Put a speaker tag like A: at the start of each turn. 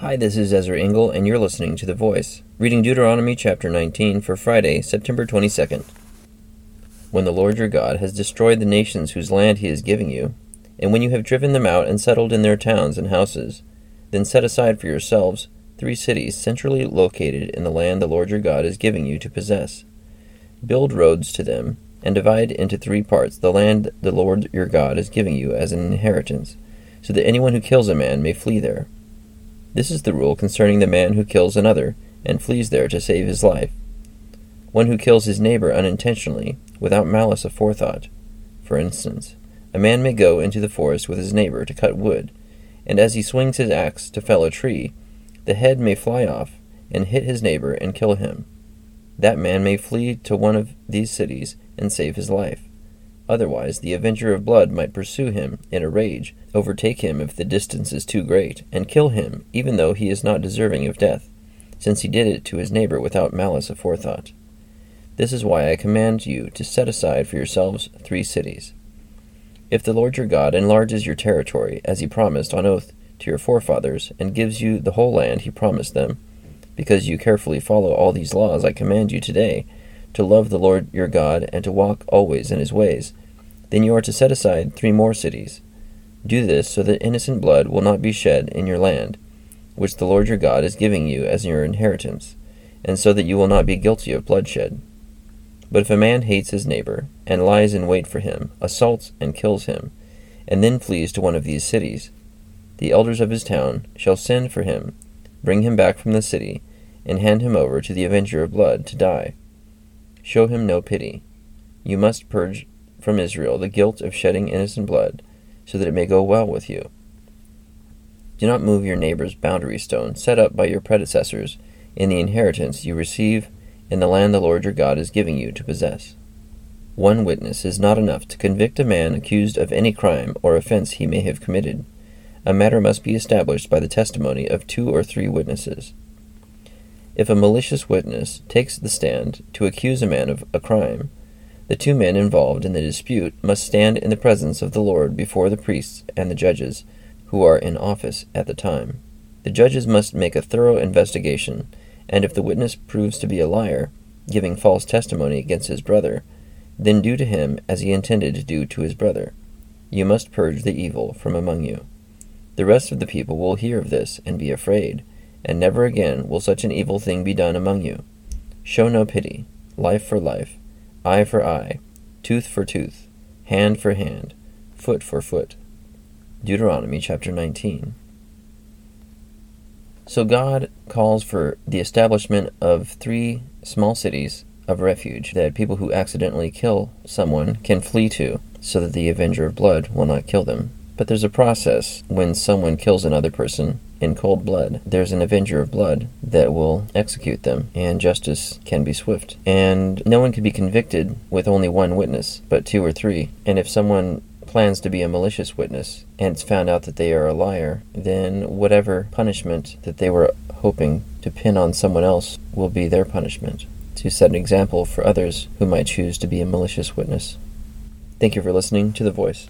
A: Hi, this is Ezra Engel, and you're listening to The Voice, reading Deuteronomy chapter 19 for Friday, September 22nd. When the Lord your God has destroyed the nations whose land he is giving you, and when you have driven them out and settled in their towns and houses, then set aside for yourselves three cities centrally located in the land the Lord your God is giving you to possess. Build roads to them, and divide into three parts the land the Lord your God is giving you as an inheritance so that anyone who kills a man may flee there. This is the rule concerning the man who kills another and flees there to save his life. One who kills his neighbor unintentionally, without malice aforethought. For instance, a man may go into the forest with his neighbor to cut wood, and as he swings his axe to fell a tree, the head may fly off and hit his neighbor and kill him. That man may flee to one of these cities and save his life. Otherwise, the avenger of blood might pursue him in a rage, overtake him if the distance is too great, and kill him, even though he is not deserving of death, since he did it to his neighbor without malice aforethought. This is why I command you to set aside for yourselves three cities. If the Lord your God enlarges your territory, as he promised on oath to your forefathers, and gives you the whole land he promised them, because you carefully follow all these laws I command you today, to love the Lord your God, and to walk always in his ways, then you are to set aside three more cities. Do this so that innocent blood will not be shed in your land, which the Lord your God is giving you as your inheritance, and so that you will not be guilty of bloodshed. But if a man hates his neighbor, and lies in wait for him, assaults and kills him, and then flees to one of these cities, the elders of his town shall send for him, bring him back from the city, and hand him over to the avenger of blood to die. Show him no pity. You must purge from Israel the guilt of shedding innocent blood, so that it may go well with you. Do not move your neighbor's boundary stone set up by your predecessors in the inheritance you receive in the land the Lord your God is giving you to possess. One witness is not enough to convict a man accused of any crime or offense he may have committed. A matter must be established by the testimony of two or three witnesses. If a malicious witness takes the stand to accuse a man of a crime, the two men involved in the dispute must stand in the presence of the Lord before the priests and the judges, who are in office at the time. The judges must make a thorough investigation, and if the witness proves to be a liar, giving false testimony against his brother, then do to him as he intended to do to his brother. You must purge the evil from among you. The rest of the people will hear of this and be afraid and never again will such an evil thing be done among you. Show no pity, life for life, eye for eye, tooth for tooth, hand for hand, foot for foot. Deuteronomy chapter 19. So God calls for the establishment of three small cities of refuge that people who accidentally kill someone can flee to, so that the avenger of blood will not kill them. But there's a process when someone kills another person in cold blood. There's an avenger of blood that will execute them, and justice can be swift. And no one can be convicted with only one witness, but two or three. And if someone plans to be a malicious witness and it's found out that they are a liar, then whatever punishment that they were hoping to pin on someone else will be their punishment to set an example for others who might choose to be a malicious witness. Thank you for listening to The Voice.